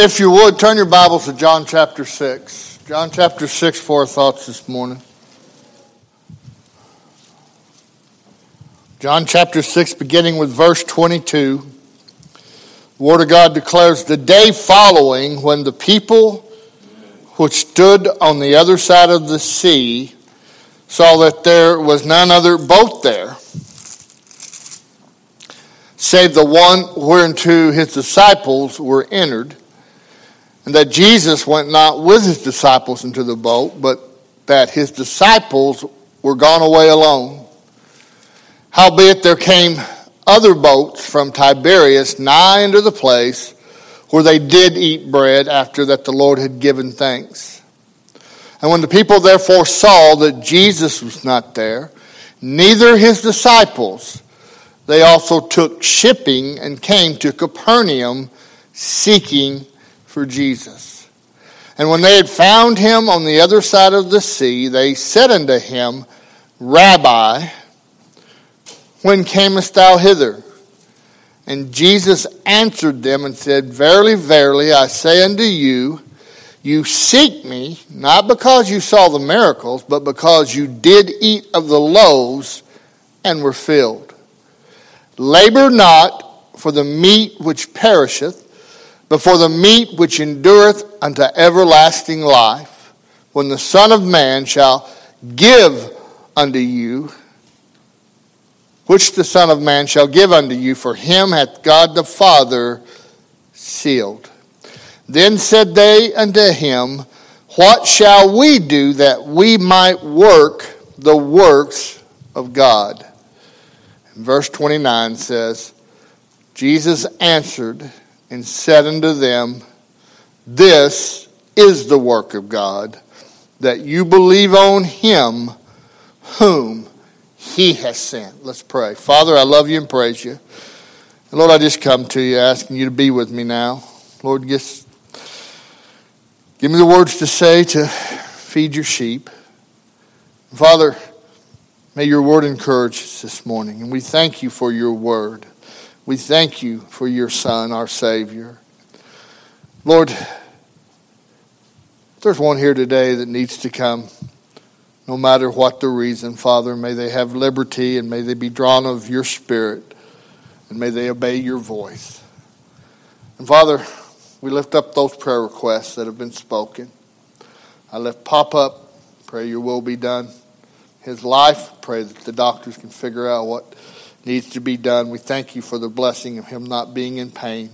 If you would, turn your Bibles to John chapter 6. John chapter 6 for our thoughts this morning. John chapter 6, beginning with verse 22. The Word of God declares the day following when the people which stood on the other side of the sea saw that there was none other boat there save the one whereunto his disciples were entered, and that Jesus went not with his disciples into the boat, but that his disciples were gone away alone. Howbeit there came other boats from Tiberias nigh unto the place where they did eat bread after that the Lord had given thanks. And when the people therefore saw that Jesus was not there, neither his disciples, they also took shipping and came to Capernaum seeking for Jesus. And when they had found him on the other side of the sea, they said unto him, Rabbi, when camest thou hither? And Jesus answered them and said, Verily, verily, I say unto you, you seek me, not because you saw the miracles, but because you did eat of the loaves and were filled. Labor not for the meat which perisheth, but for the meat which endureth unto everlasting life, when the Son of Man shall give unto you, which the Son of Man shall give unto you, for him hath God the Father sealed. Then said they unto him, What shall we do that we might work the works of God? verse 29 says, Jesus answered and said unto them, This is the work of God, that you believe on him whom he has sent. Let's pray. Father, I love you and praise you. And Lord, I just come to you asking you to be with me now. Lord, just give me the words to say to feed your sheep. Father, May your word encourage us this morning. And we thank you for your word. We thank you for your Son, our Savior. Lord, there's one here today that needs to come, no matter what the reason, Father. May they have liberty and may they be drawn of your Spirit and may they obey your voice. And Father, we lift up those prayer requests that have been spoken. I lift Pop up, pray your will be done his life. Pray that the doctors can figure out what needs to be done. We thank you for the blessing of him not being in pain.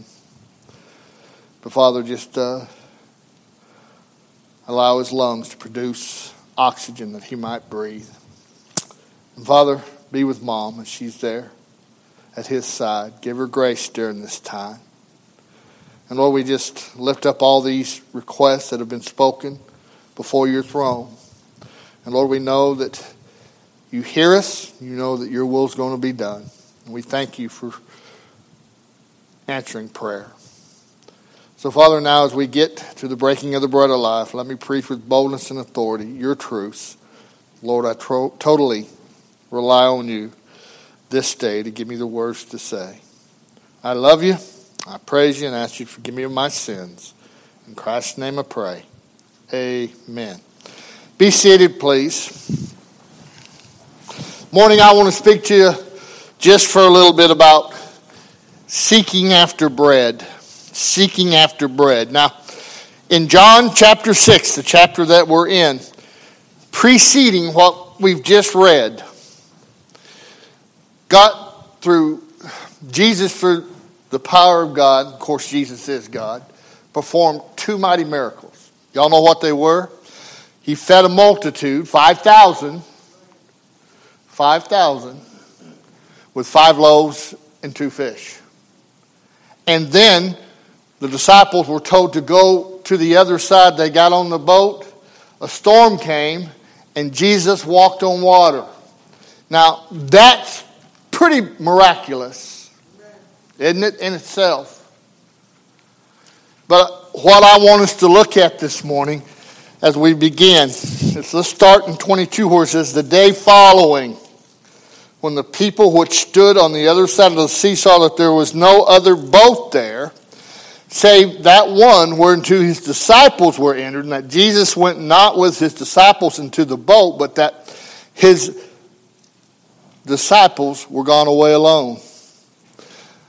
But Father, just uh, allow his lungs to produce oxygen that he might breathe. And Father, be with mom as she's there at his side. Give her grace during this time. And Lord, we just lift up all these requests that have been spoken before your throne. And Lord, we know that you hear us, you know that your will is going to be done. And we thank you for answering prayer. So, Father, now as we get to the breaking of the bread of life, let me preach with boldness and authority your truths. Lord, I tro- totally rely on you this day to give me the words to say. I love you. I praise you and ask you to forgive me of my sins. In Christ's name I pray. Amen. Be seated, please. Morning, I want to speak to you just for a little bit about seeking after bread. Seeking after bread. Now, in John chapter 6, the chapter that we're in, preceding what we've just read, got through Jesus, through the power of God, of course, Jesus is God, performed two mighty miracles. Y'all know what they were? He fed a multitude, 5,000, 5,000 with five loaves and two fish. And then the disciples were told to go to the other side. They got on the boat, a storm came, and Jesus walked on water. Now, that's pretty miraculous, isn't it, in itself? But what I want us to look at this morning as we begin. Let's start in 22 where it says, The day following, when the people which stood on the other side of the sea saw that there was no other boat there, save that one whereunto his disciples were entered, and that Jesus went not with his disciples into the boat, but that his disciples were gone away alone.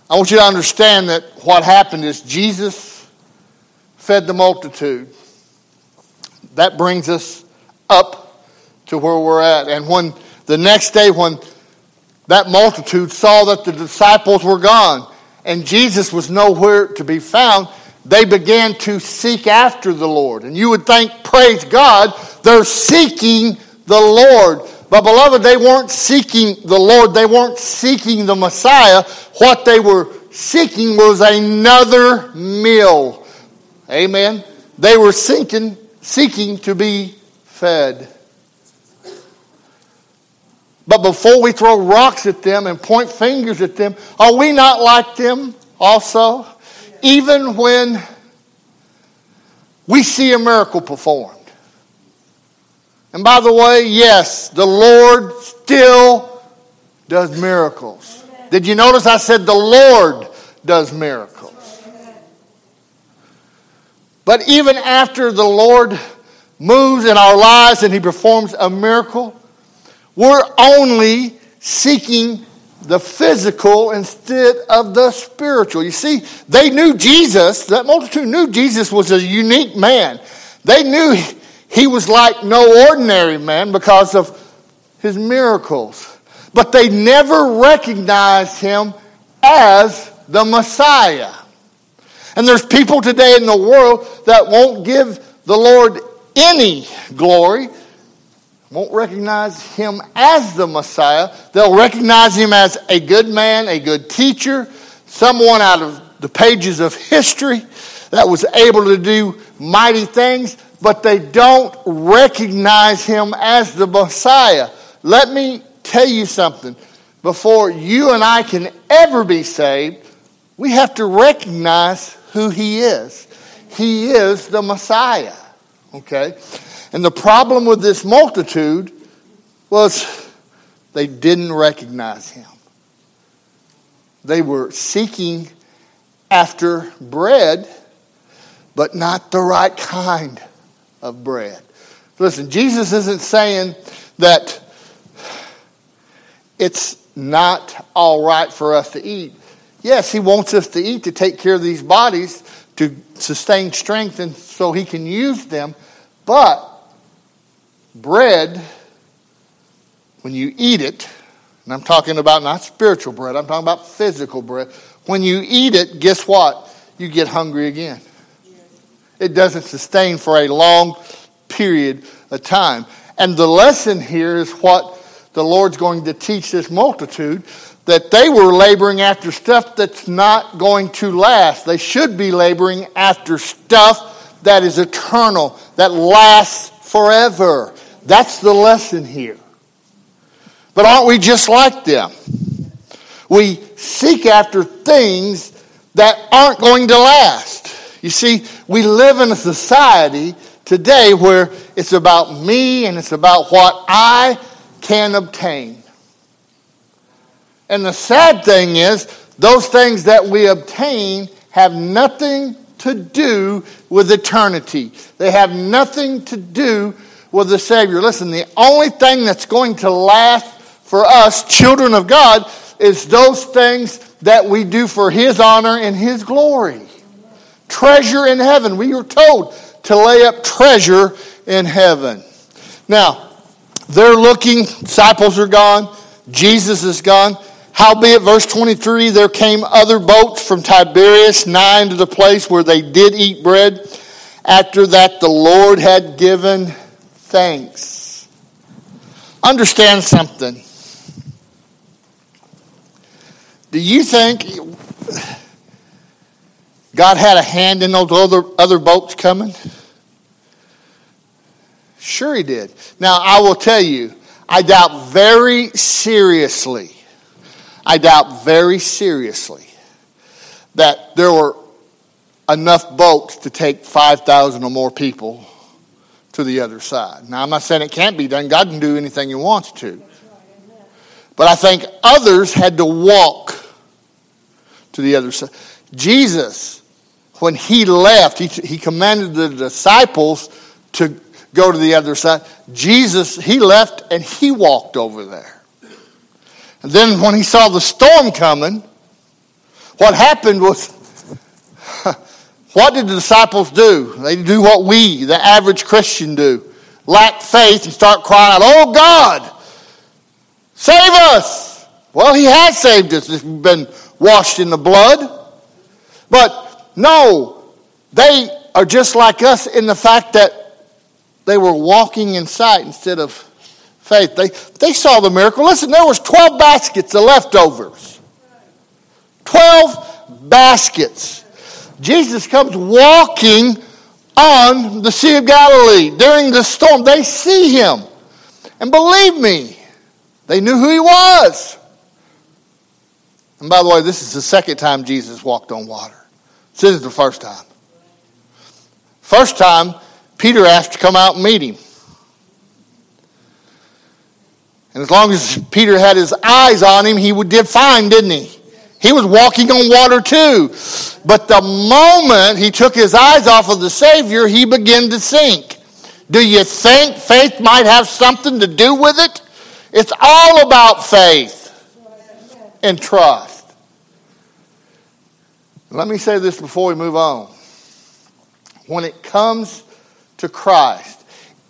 I want you to understand that what happened is Jesus fed the multitude. That brings us up to where we're at. And when the next day, when that multitude saw that the disciples were gone and Jesus was nowhere to be found, they began to seek after the Lord. And you would think, praise God, they're seeking the Lord. But, beloved, they weren't seeking the Lord, they weren't seeking the Messiah. What they were seeking was another meal. Amen. They were seeking, seeking to be fed. But before we throw rocks at them and point fingers at them, are we not like them also? Even when we see a miracle performed. And by the way, yes, the Lord still does miracles. Did you notice I said the Lord does miracles? But even after the Lord moves in our lives and He performs a miracle, we're only seeking the physical instead of the spiritual. You see, they knew Jesus, that multitude knew Jesus was a unique man. They knew he was like no ordinary man because of his miracles. But they never recognized him as the Messiah. And there's people today in the world that won't give the Lord any glory won't recognize him as the Messiah. They'll recognize him as a good man, a good teacher, someone out of the pages of history that was able to do mighty things, but they don't recognize him as the Messiah. Let me tell you something. Before you and I can ever be saved, we have to recognize who he is. He is the Messiah. Okay? And the problem with this multitude was they didn't recognize him. They were seeking after bread, but not the right kind of bread. Listen, Jesus isn't saying that it's not all right for us to eat. Yes, he wants us to eat to take care of these bodies, to sustain strength, and so he can use them. But bread, when you eat it, and I'm talking about not spiritual bread, I'm talking about physical bread. When you eat it, guess what? You get hungry again. It doesn't sustain for a long period of time. And the lesson here is what the Lord's going to teach this multitude that they were laboring after stuff that's not going to last. They should be laboring after stuff that is eternal, that lasts forever. That's the lesson here. But aren't we just like them? We seek after things that aren't going to last. You see, we live in a society today where it's about me and it's about what I can obtain. And the sad thing is, those things that we obtain have nothing to do with eternity. They have nothing to do with the Savior. Listen, the only thing that's going to last for us, children of God, is those things that we do for His honor and His glory. Treasure in heaven. We were told to lay up treasure in heaven. Now, they're looking, disciples are gone, Jesus is gone. Howbeit, verse 23, there came other boats from Tiberias nigh to the place where they did eat bread. After that, the Lord had given thanks. Understand something. Do you think God had a hand in those other, other boats coming? Sure, He did. Now, I will tell you, I doubt very seriously, I doubt very seriously that there were enough boats to take 5,000 or more people to the other side. Now, I'm not saying it can't be done. God can do anything He wants to. But I think others had to walk to the other side. Jesus when he left, he, he commanded the disciples to go to the other side. Jesus, he left and he walked over there. And then when he saw the storm coming, what happened was, what did the disciples do? They do what we, the average Christian, do lack faith and start crying out, Oh God, save us. Well, he has saved us if we've been washed in the blood. But no, they are just like us in the fact that they were walking in sight instead of faith. They, they saw the miracle. Listen, there was 12 baskets of leftovers. 12 baskets. Jesus comes walking on the Sea of Galilee during the storm. They see him. And believe me, they knew who he was. And by the way, this is the second time Jesus walked on water. This is the first time. First time, Peter asked to come out and meet him. And as long as Peter had his eyes on him, he would did fine, didn't he? He was walking on water too. But the moment he took his eyes off of the Savior, he began to sink. Do you think faith might have something to do with it? It's all about faith and trust. Let me say this before we move on. When it comes to Christ,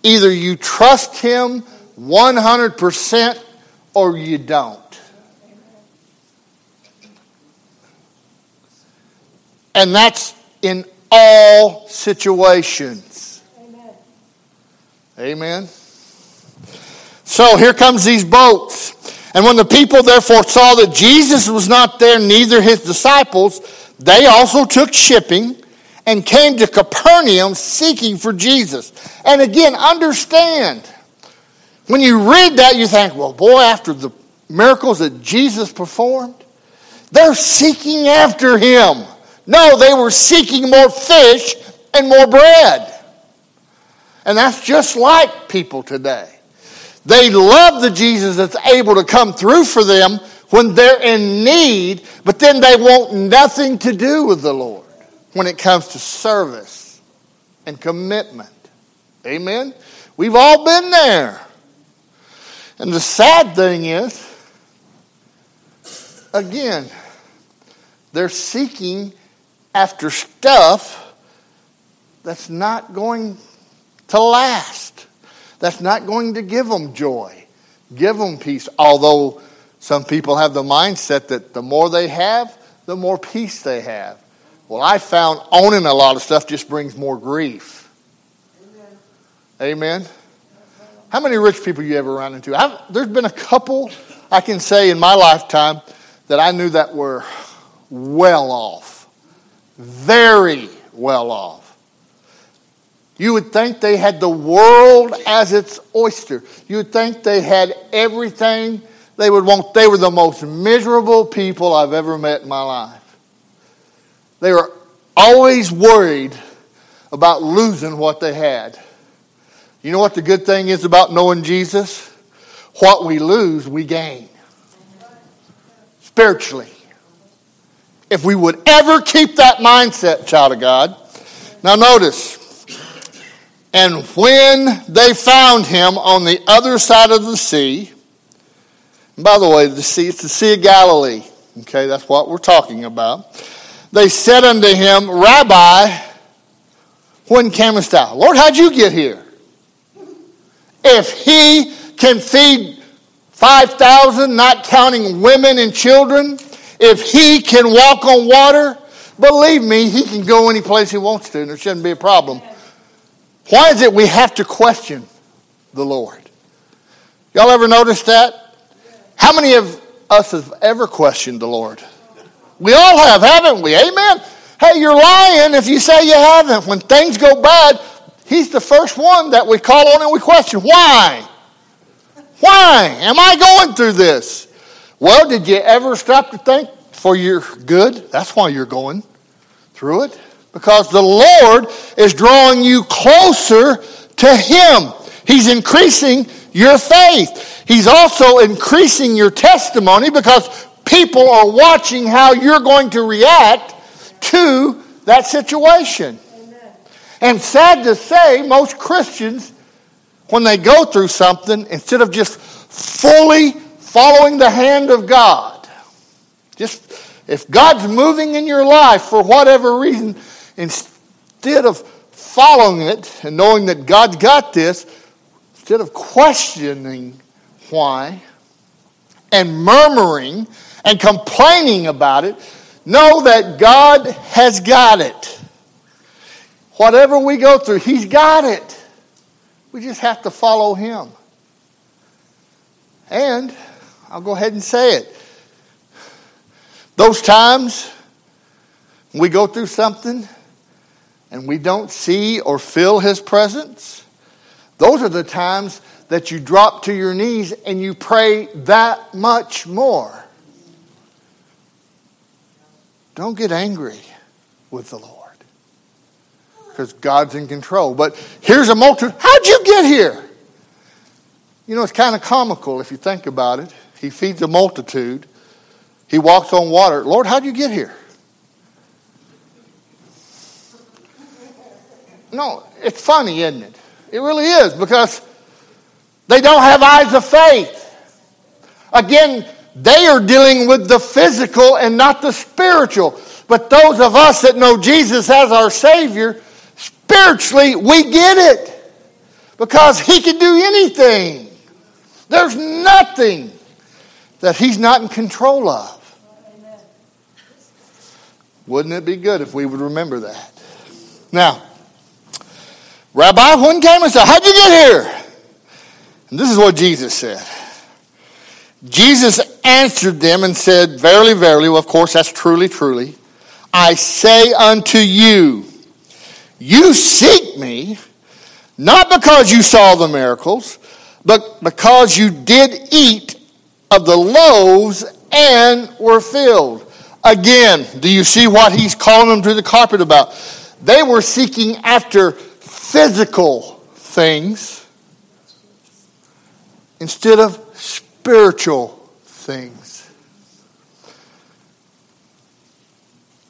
either you trust Him 100% or you don't. And that's in all situations. Amen. Amen. So here comes these boats. And when the people therefore saw that Jesus was not there, neither his disciples, they also took shipping and came to Capernaum seeking for Jesus. And again, understand, when you read that, you think, well, boy, after the miracles that Jesus performed, they're seeking after him. No, they were seeking more fish and more bread. And that's just like people today. They love the Jesus that's able to come through for them when they're in need, but then they want nothing to do with the Lord when it comes to service and commitment. Amen? We've all been there. And the sad thing is, again, they're seeking after stuff that's not going to last, that's not going to give them joy, give them peace. Although some people have the mindset that the more they have, the more peace they have. Well, I found owning a lot of stuff just brings more grief. Amen. Amen. How many rich people you ever run into? I've, there's been a couple I can say in my lifetime that I knew that were well off very well off. You would think they had the world as its oyster. You would think they had everything they would want. They were the most miserable people I've ever met in my life. They were always worried about losing what they had. You know what the good thing is about knowing Jesus? What we lose, we gain. Spiritually. If we would ever keep that mindset, child of God. Now, notice. And when they found him on the other side of the sea, by the way, the sea, it's the Sea of Galilee. Okay, that's what we're talking about. They said unto him, Rabbi, when camest thou? Lord, how'd you get here? If he can feed 5,000, not counting women and children, if he can walk on water, believe me, he can go any place he wants to, and there shouldn't be a problem. Why is it we have to question the Lord? Y'all ever notice that? How many of us have ever questioned the Lord? We all have, haven't we? Amen. Hey, you're lying if you say you haven't. When things go bad, He's the first one that we call on and we question. Why? Why am I going through this? Well, did you ever stop to think for your good? That's why you're going through it. Because the Lord is drawing you closer to Him. He's increasing your faith. He's also increasing your testimony because people are watching how you're going to react to that situation. And sad to say, most Christians, when they go through something, instead of just fully following the hand of God, just if God's moving in your life for whatever reason, instead of following it and knowing that God's got this, instead of questioning why and murmuring and complaining about it, know that God has got it. Whatever we go through, He's got it. We just have to follow Him. And I'll go ahead and say it. Those times we go through something and we don't see or feel His presence, those are the times that you drop to your knees and you pray that much more. Don't get angry with the Lord because God's in control. But here's a multitude. How'd you get here? You know, it's kind of comical if you think about it. He feeds a multitude, he walks on water. Lord, how'd you get here? No, it's funny, isn't it? It really is because they don't have eyes of faith. Again, they are dealing with the physical and not the spiritual. But those of us that know Jesus as our Savior, spiritually, we get it because He can do anything. There's nothing that He's not in control of. Wouldn't it be good if we would remember that? Now, Rabbi, when came and said, How'd you get here? And this is what Jesus said. Jesus answered them and said, Verily, verily, well, of course, that's truly, truly. I say unto you, you seek me, not because you saw the miracles, but because you did eat of the loaves and were filled. Again, do you see what he's calling them to the carpet about? They were seeking after physical things instead of spiritual things.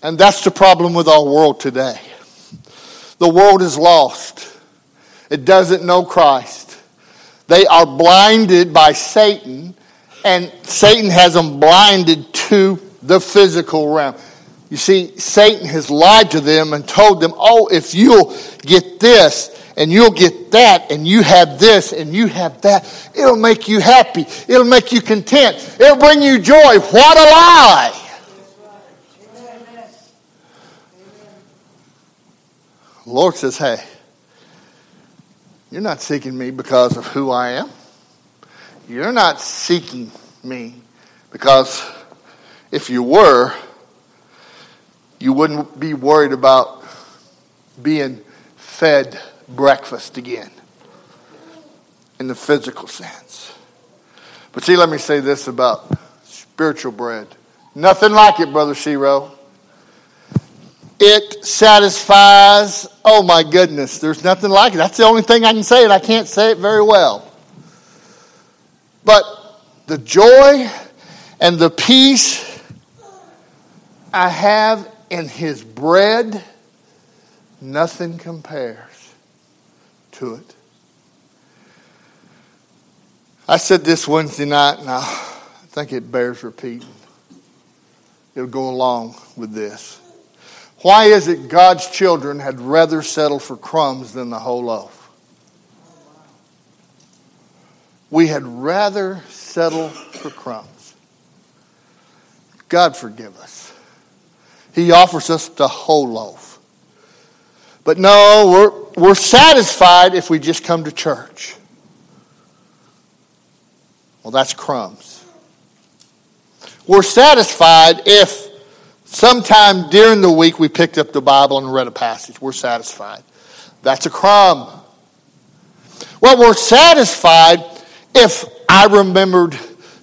And that's the problem with our world today. The world is lost, it doesn't know Christ. They are blinded by Satan, and Satan has them blinded to the physical realm. You see, Satan has lied to them and told them, oh, if you'll get this, and you'll get that, and you have this, and you have that. It'll make you happy. It'll make you content. It'll bring you joy. What a lie! The Lord says, hey, you're not seeking me because of who I am. You're not seeking me because if you were, you wouldn't be worried about being fed breakfast again in the physical sense. But see, let me say this about spiritual bread. Nothing like it, Brother Shiro. It satisfies, oh my goodness, there's nothing like it. That's the only thing I can say, and I can't say it very well. But the joy and the peace I have in His bread, nothing compares to it. I said this Wednesday night, and I think it bears repeating. It'll go along with this. Why is it God's children had rather settle for crumbs than the whole loaf? We had rather settle for crumbs. God forgive us. He offers us the whole loaf. But no, we're, we're satisfied if we just come to church. Well, that's crumbs. We're satisfied if sometime during the week we picked up the Bible and read a passage. We're satisfied. That's a crumb. Well, we're satisfied if I remembered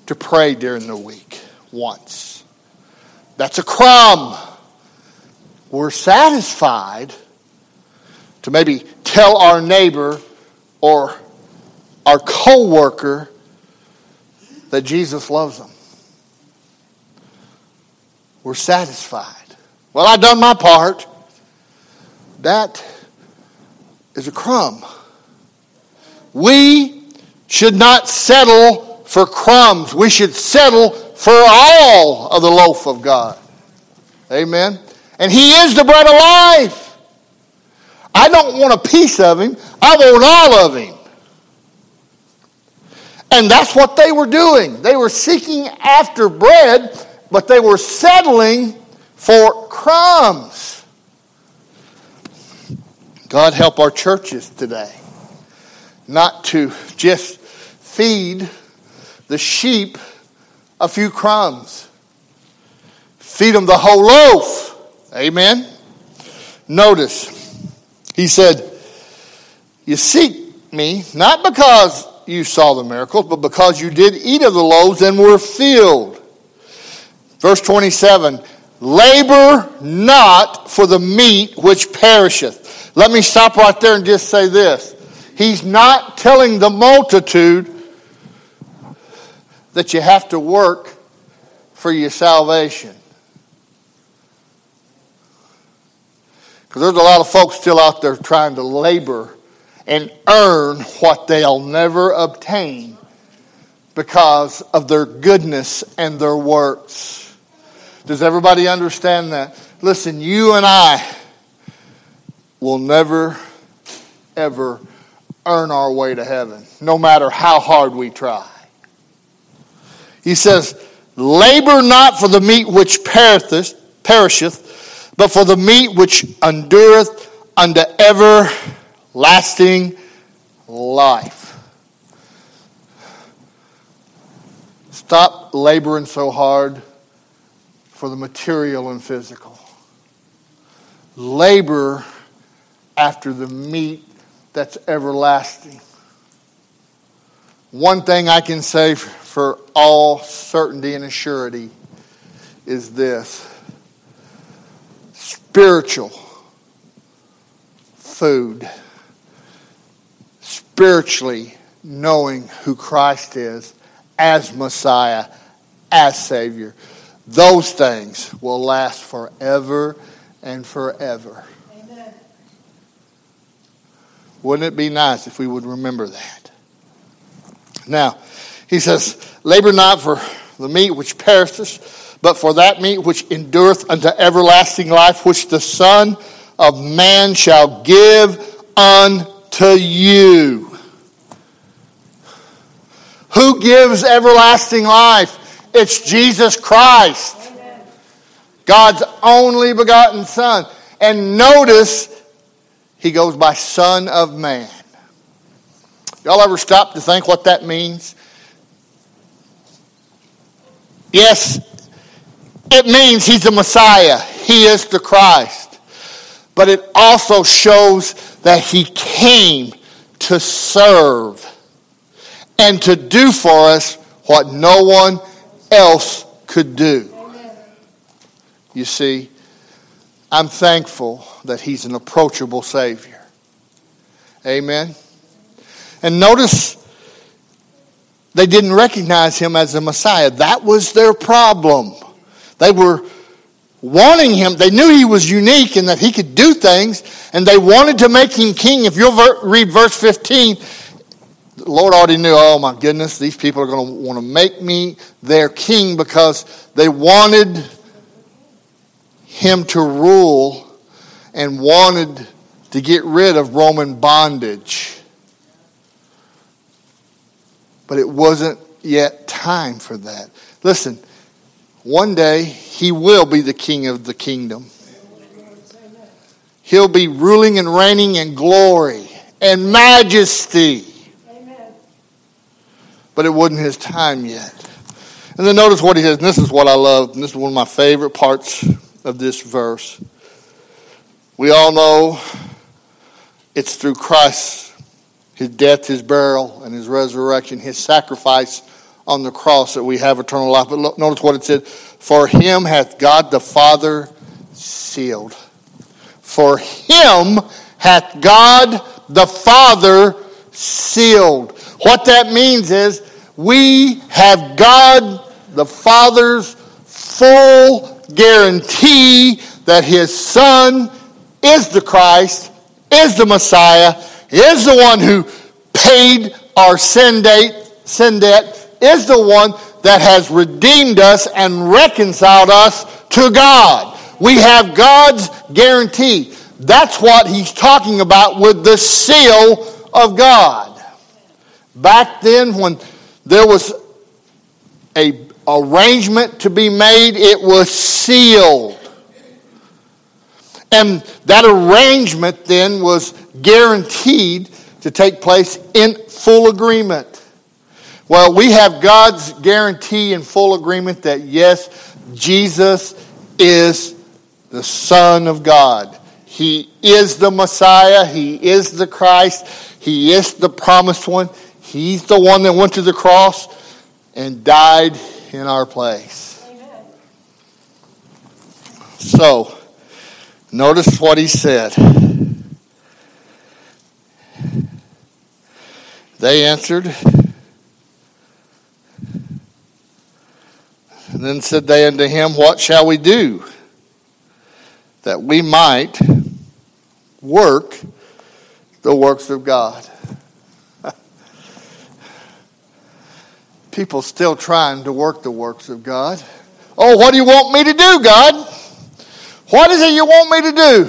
to pray during the week once. That's a crumb. We're satisfied to maybe tell our neighbor or our coworker that Jesus loves them. We're satisfied. Well, I've done my part. that is a crumb. We should not settle for crumbs. We should settle for all of the loaf of God. Amen. And He is the bread of life. I don't want a piece of Him, I want all of Him. And that's what they were doing. They were seeking after bread, but they were settling for crumbs. God help our churches today not to just feed the sheep a few crumbs. Feed them the whole loaf. Amen. Notice, he said, You seek me not because you saw the miracles, but because you did eat of the loaves and were filled. Verse 27 Labor not for the meat which perisheth. Let me stop right there and just say this. He's not telling the multitude that you have to work for your salvation. Because there's a lot of folks still out there trying to labor and earn what they'll never obtain because of their goodness and their works. Does everybody understand that? Listen, you and I will never, ever earn our way to heaven, no matter how hard we try. He says, Labor not for the meat which perisheth, but for the meat which endureth unto everlasting life. Stop laboring so hard for the material and physical. Labor after the meat that's everlasting. One thing I can say for all certainty and assurity is this spiritual food, spiritually knowing who Christ is as Messiah, as Savior. Those things will last forever and forever. Amen. Wouldn't it be nice if we would remember that? Now, he says, Labor not for the meat which perisheth, but for that meat which endureth unto everlasting life, which the Son of Man shall give unto you. Who gives everlasting life? It's Jesus Christ, God's only begotten Son. And notice, he goes by Son of Man. Y'all ever stop to think what that means? Yes, it means he's the Messiah, he is the Christ. But it also shows that he came to serve and to do for us what no one else could do. You see, I'm thankful that he's an approachable Savior. Amen. And notice they didn't recognize him as the Messiah. That was their problem. They were wanting him. They knew he was unique and that he could do things, and they wanted to make him king. If you'll read verse 15, the Lord already knew, oh my goodness, these people are going to want to make me their king because they wanted him to rule and wanted to get rid of Roman bondage. But it wasn't yet time for that. Listen, one day he will be the king of the kingdom. He'll be ruling and reigning in glory and majesty. But it wasn't his time yet. And then notice what he says, and this is what I love, and this is one of my favorite parts of this verse. We all know it's through Christ his death, his burial, and his resurrection, his sacrifice on the cross that we have eternal life. But notice what it said For him hath God the Father sealed. For him hath God the Father sealed. What that means is we have God the Father's full guarantee that his Son is the Christ, is the Messiah, is the one who paid our sin, date, sin debt, is the one that has redeemed us and reconciled us to God. We have God's guarantee. That's what he's talking about with the seal of God. Back then, when there was a arrangement to be made, it was sealed. And that arrangement then was guaranteed to take place in full agreement. Well, we have God's guarantee in full agreement that yes, Jesus is the Son of God. He is the Messiah. He is the Christ. He is the promised one. He's the one that went to the cross and died in our place. Amen. So, notice what he said. They answered, And then said they unto him, What shall we do? That we might work the works of God. People still trying to work the works of God. Oh, what do you want me to do, God? What is it you want me to do?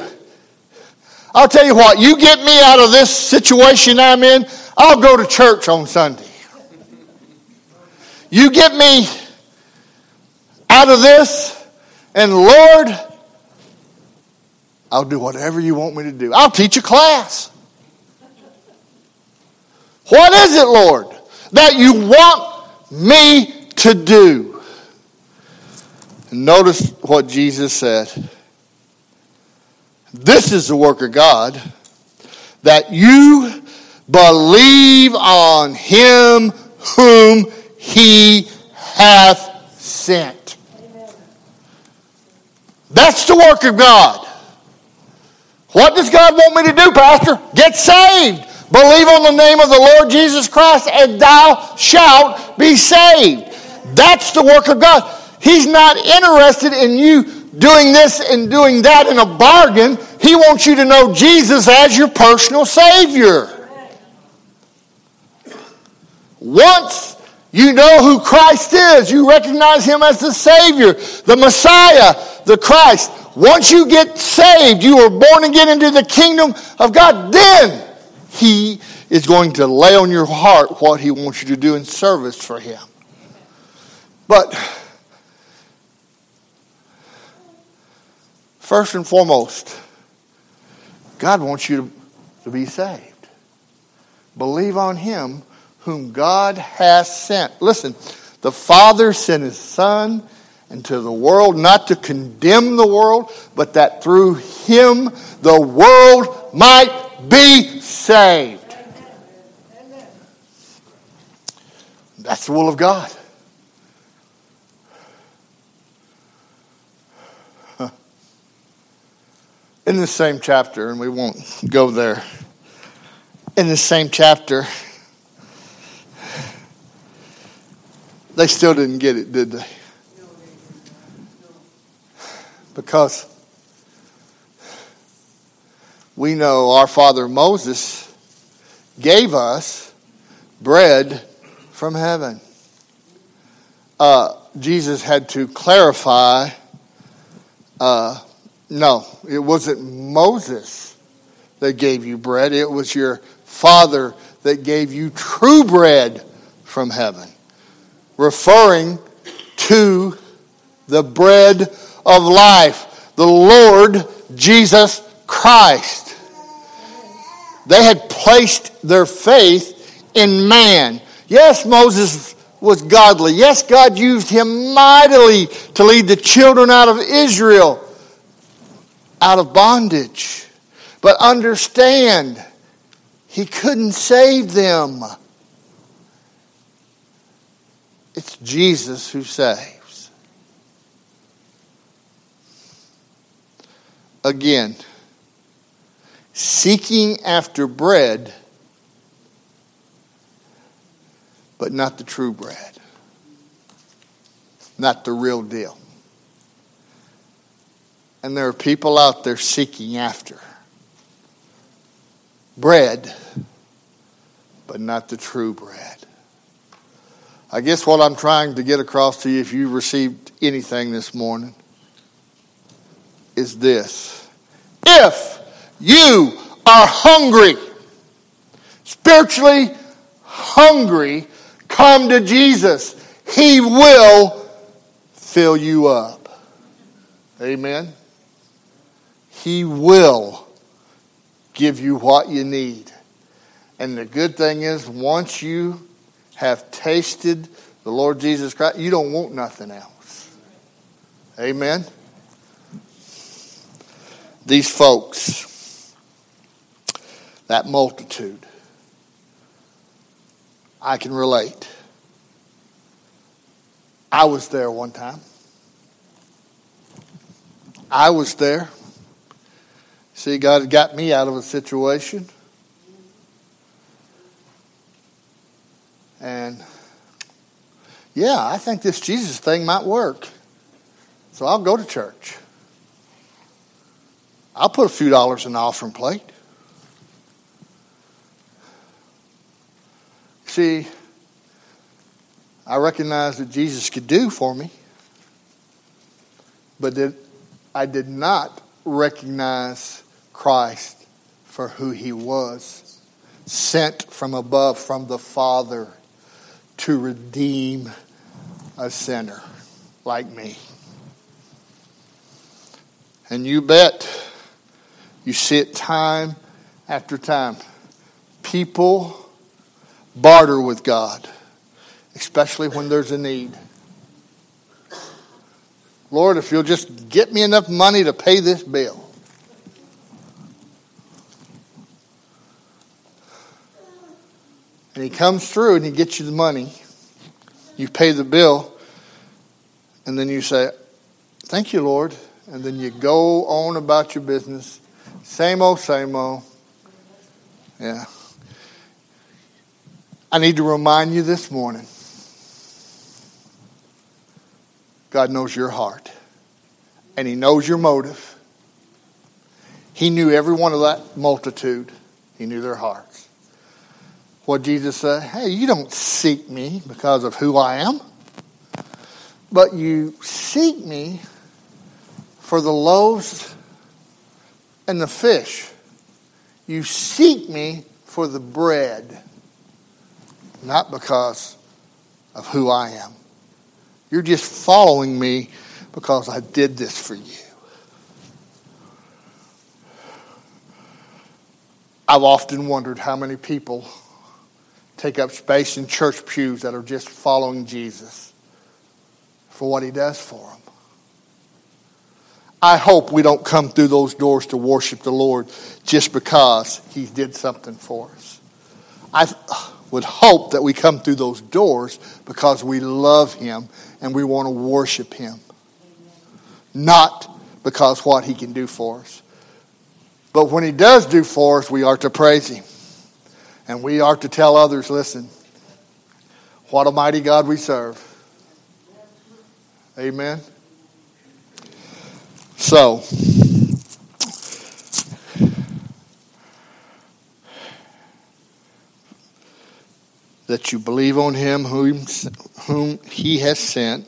I'll tell you what, you get me out of this situation I'm in, I'll go to church on Sunday. You get me out of this, and Lord, I'll do whatever you want me to do. I'll teach a class. What is it, Lord, that you want me to do? notice what Jesus said. This is the work of God, that you believe on him whom he hath sent. That's the work of God. What does God want me to do, Pastor? Get saved. Believe on the name of the Lord Jesus Christ, and thou shalt be saved. That's the work of God. He's not interested in you doing this and doing that in a bargain. He wants you to know Jesus as your personal Savior. Once you know who Christ is, you recognize Him as the Savior, the Messiah, the Christ. Once you get saved, you are born again into the kingdom of God, then He is going to lay on your heart what He wants you to do in service for Him. But first and foremost, God wants you to, to be saved. Believe on Him whom God has sent. Listen, the Father sent His Son into the world, not to condemn the world, but that through him the world might be saved. That's the will of God. In the same chapter, and we won't go there, in the same chapter, they still didn't get it, did they? Because we know our father Moses gave us bread from heaven. Uh, Jesus had to clarify uh, no, it wasn't Moses that gave you bread, it was your father that gave you true bread from heaven, referring to the bread of life, the Lord Jesus Christ. They had placed their faith in man. Yes, Moses was godly. Yes, God used him mightily to lead the children out of Israel out of bondage. But understand, he couldn't save them. It's Jesus who saves. again, seeking after bread, but not the true bread, not the real deal. And there are people out there seeking after bread, but not the true bread. I guess what I'm trying to get across to you, if you received anything this morning, is this. If you are hungry, spiritually hungry, come to Jesus. He will fill you up. Amen. He will give you what you need. And the good thing is, once you have tasted the Lord Jesus Christ, you don't want nothing else. Amen. These folks, that multitude, I can relate. I was there one time. I was there. See, God got me out of a situation. And yeah, I think this Jesus thing might work. So I'll go to church. I'll put a few dollars in the offering plate. See, I recognize that Jesus could do for me, but that I did not recognize Christ for who he was, sent from above from the Father to redeem a sinner like me. And you bet you see it time after time. People barter with God, especially when there's a need. Lord, if you'll just get me enough money to pay this bill. And he comes through and he gets you the money. You pay the bill. And then you say, Thank you, Lord. And then you go on about your business. Same old, same old. Yeah. I need to remind you this morning God knows your heart, and He knows your motive. He knew every one of that multitude, He knew their hearts. What Jesus said, hey, you don't seek me because of who I am, but you seek me for the loaves and the fish. You seek me for the bread not because of who I am. You're just following me because I did this for you. I've often wondered how many people take up space in church pews that are just following Jesus for what he does for them. I hope we don't come through those doors to worship the Lord just because he did something for us. I would hope that we come through those doors because we love Him and we want to worship Him. Not because what He can do for us. But when He does do for us, we are to praise Him. And we are to tell others listen, what a mighty God we serve. Amen. So, that you believe on him whom, whom he has sent.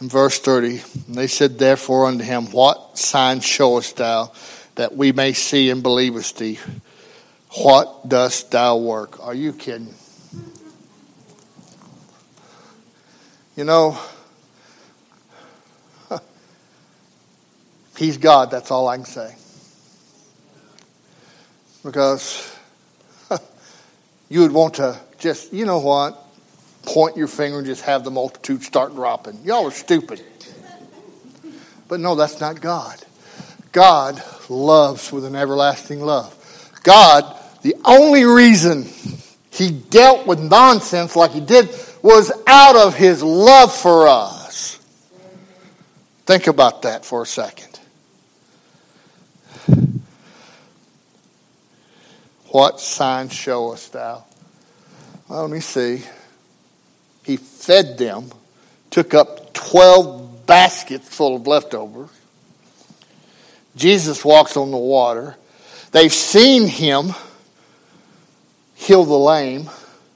In verse 30, they said, Therefore unto him, What sign showest thou that we may see and believest thee? What dost thou work? Are you kidding? You know, he's God, that's all I can say. Because you would want to just, you know what, point your finger and just have the multitude start dropping. Y'all are stupid. But no, that's not God. God loves with an everlasting love. God, the only reason he dealt with nonsense like he did was out of his love for us. Think about that for a second. What sign showest thou? Well, let me see. He fed them, took up 12 baskets full of leftovers, Jesus walks on the water. They've seen him heal the lame,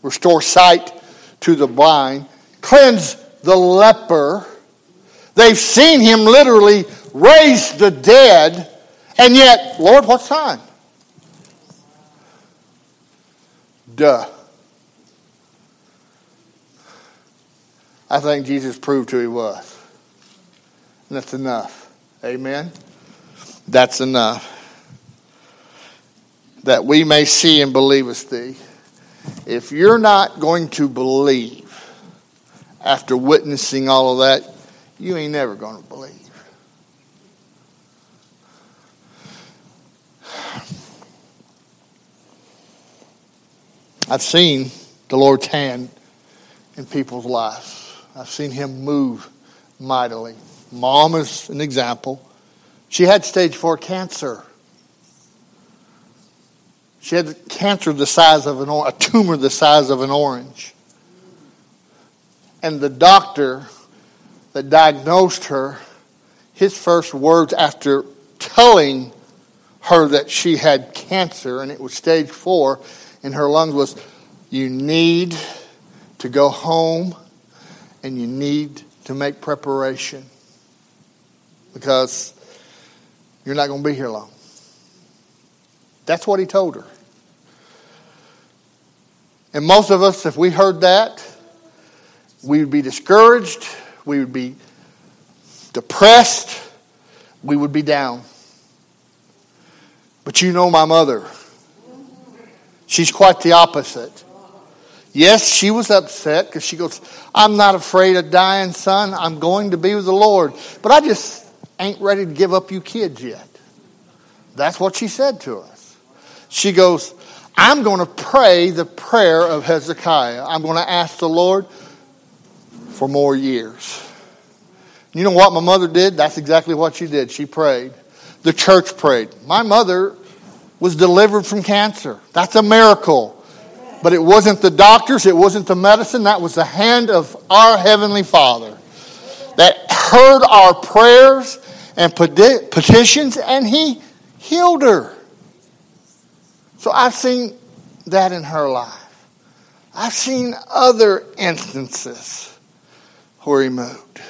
restore sight to the blind, cleanse the leper. They've seen him literally raise the dead, and yet, Lord, what sign? Duh. I think Jesus proved who he was. And that's enough. Amen? That's enough. That we may see and believe us thee. If you're not going to believe after witnessing all of that, you ain't never going to believe. I've seen the Lord's hand in people's lives. I've seen him move mightily. Mom is an example. She had stage four cancer. She had cancer the size of an a tumor the size of an orange. And the doctor that diagnosed her, his first words after telling her that she had cancer and it was stage four in her lungs was, You need to go home and you need to make preparation because you're not going to be here long. That's what he told her. And most of us, if we heard that, we would be discouraged, we would be depressed, we would be down. But you know my mother. She's quite the opposite. Yes, she was upset because she goes, I'm not afraid of dying, son. I'm going to be with the Lord. But I just ain't ready to give up you kids yet. That's what she said to us. She goes, I'm going to pray the prayer of Hezekiah. I'm going to ask the Lord for more years. You know what my mother did? That's exactly what she did. She prayed. The church prayed. My mother was delivered from cancer. That's a miracle. But it wasn't the doctors, it wasn't the medicine, that was the hand of our Heavenly Father that heard our prayers and petitions, and He healed her. So I've seen that in her life. I've seen other instances where He moved.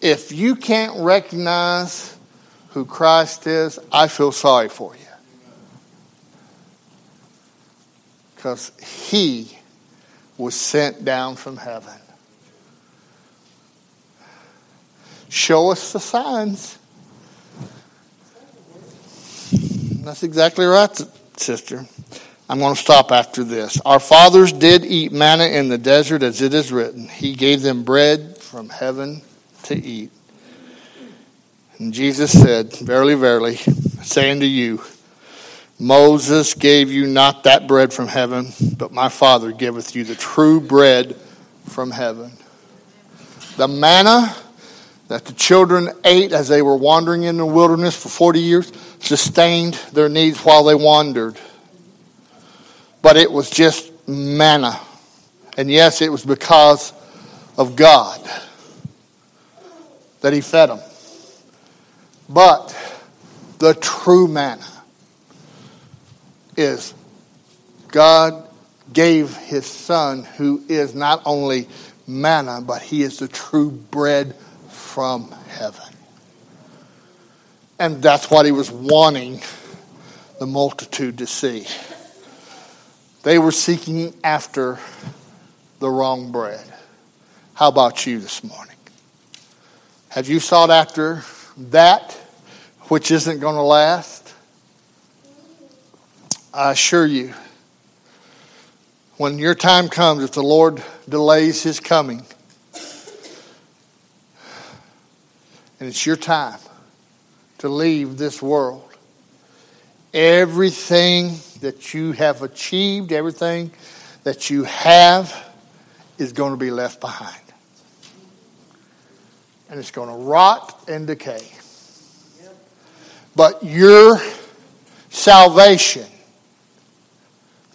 If you can't recognize who Christ is, I feel sorry for you. because he was sent down from heaven. Show us the signs. That's exactly right, sister. I'm going to stop after this. Our fathers did eat manna in the desert, as it is written. He gave them bread from heaven to eat. And Jesus said, Verily, verily, saying to you, Moses gave you not that bread from heaven, but my Father giveth you the true bread from heaven. The manna that the children ate as they were wandering in the wilderness for 40 years sustained their needs while they wandered. But it was just manna. And yes, it was because of God that He fed them. But the true manna is God gave his son, who is not only manna, but he is the true bread from heaven. And that's what he was wanting the multitude to see. They were seeking after the wrong bread. How about you this morning? Have you sought after that which isn't going to last? I assure you, when your time comes, if the Lord delays his coming, and it's your time to leave this world, everything that you have achieved, everything that you have, is going to be left behind. And it's going to rot and decay. But your salvation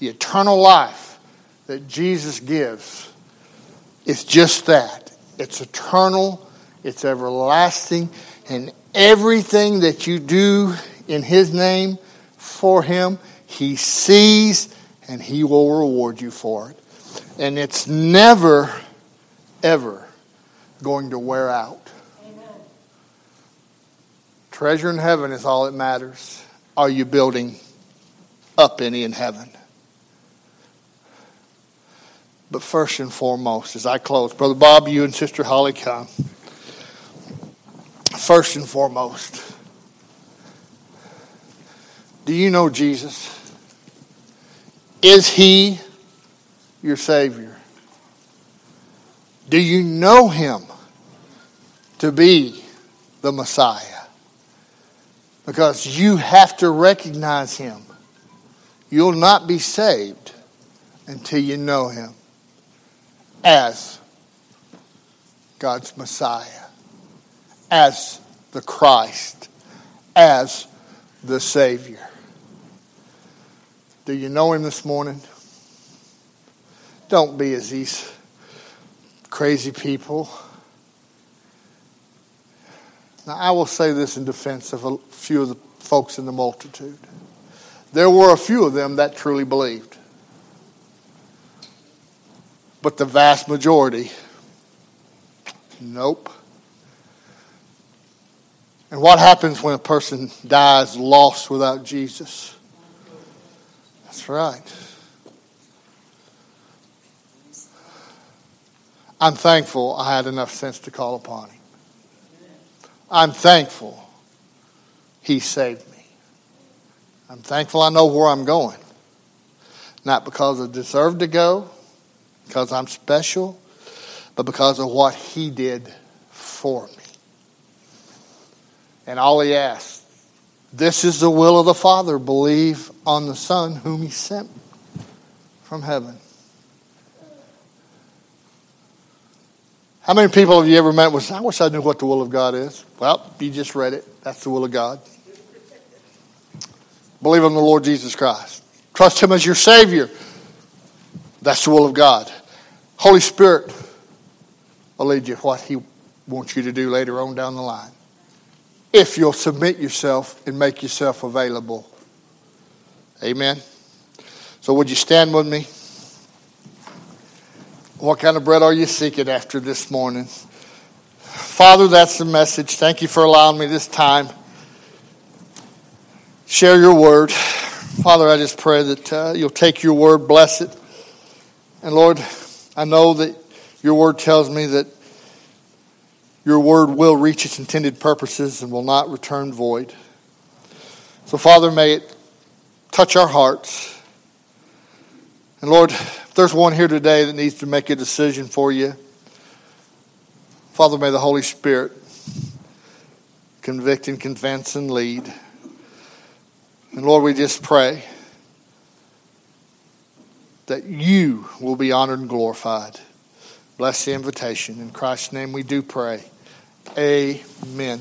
the eternal life that Jesus gives is just that. It's eternal, it's everlasting, and everything that you do in His name for Him, He sees and He will reward you for it. And it's never, ever going to wear out. Treasure in heaven is all that matters. Are you building up any in heaven? But first and foremost, as I close, Brother Bob, you and Sister Holly come. First and foremost, do you know Jesus? Is he your Savior? Do you know him to be the Messiah? Because you have to recognize him. You'll not be saved until you know him as God's Messiah, as the Christ, as the Savior. Do you know Him this morning? Don't be as these crazy people. Now, I will say this in defense of a few of the folks in the multitude. There were a few of them that truly believed. But the vast majority, nope. And what happens when a person dies lost without Jesus? That's right. I'm thankful I had enough sense to call upon him. I'm thankful he saved me. I'm thankful I know where I'm going. Not because I deserve to go, because I'm special, but because of what He did for me. And all He asked, this is the will of the Father, believe on the Son whom He sent from heaven. How many people have you ever met with, I wish I knew what the will of God is? Well, you just read it. That's the will of God. Believe on the Lord Jesus Christ. Trust Him as your Savior. That's the will of God. Holy Spirit will lead you what He wants you to do later on down the line. If you'll submit yourself and make yourself available. Amen. So, would you stand with me? What kind of bread are you seeking after this morning? Father, that's the message. Thank you for allowing me this time. Share your word. Father, I just pray that uh, you'll take your word, bless it. And Lord, I know that your word tells me that your word will reach its intended purposes and will not return void. So, Father, may it touch our hearts. And Lord, if there's one here today that needs to make a decision for you, Father, may the Holy Spirit convict and convince and lead. And Lord, we just pray that you will be honored and glorified. Bless the invitation. In Christ's name we do pray. Amen.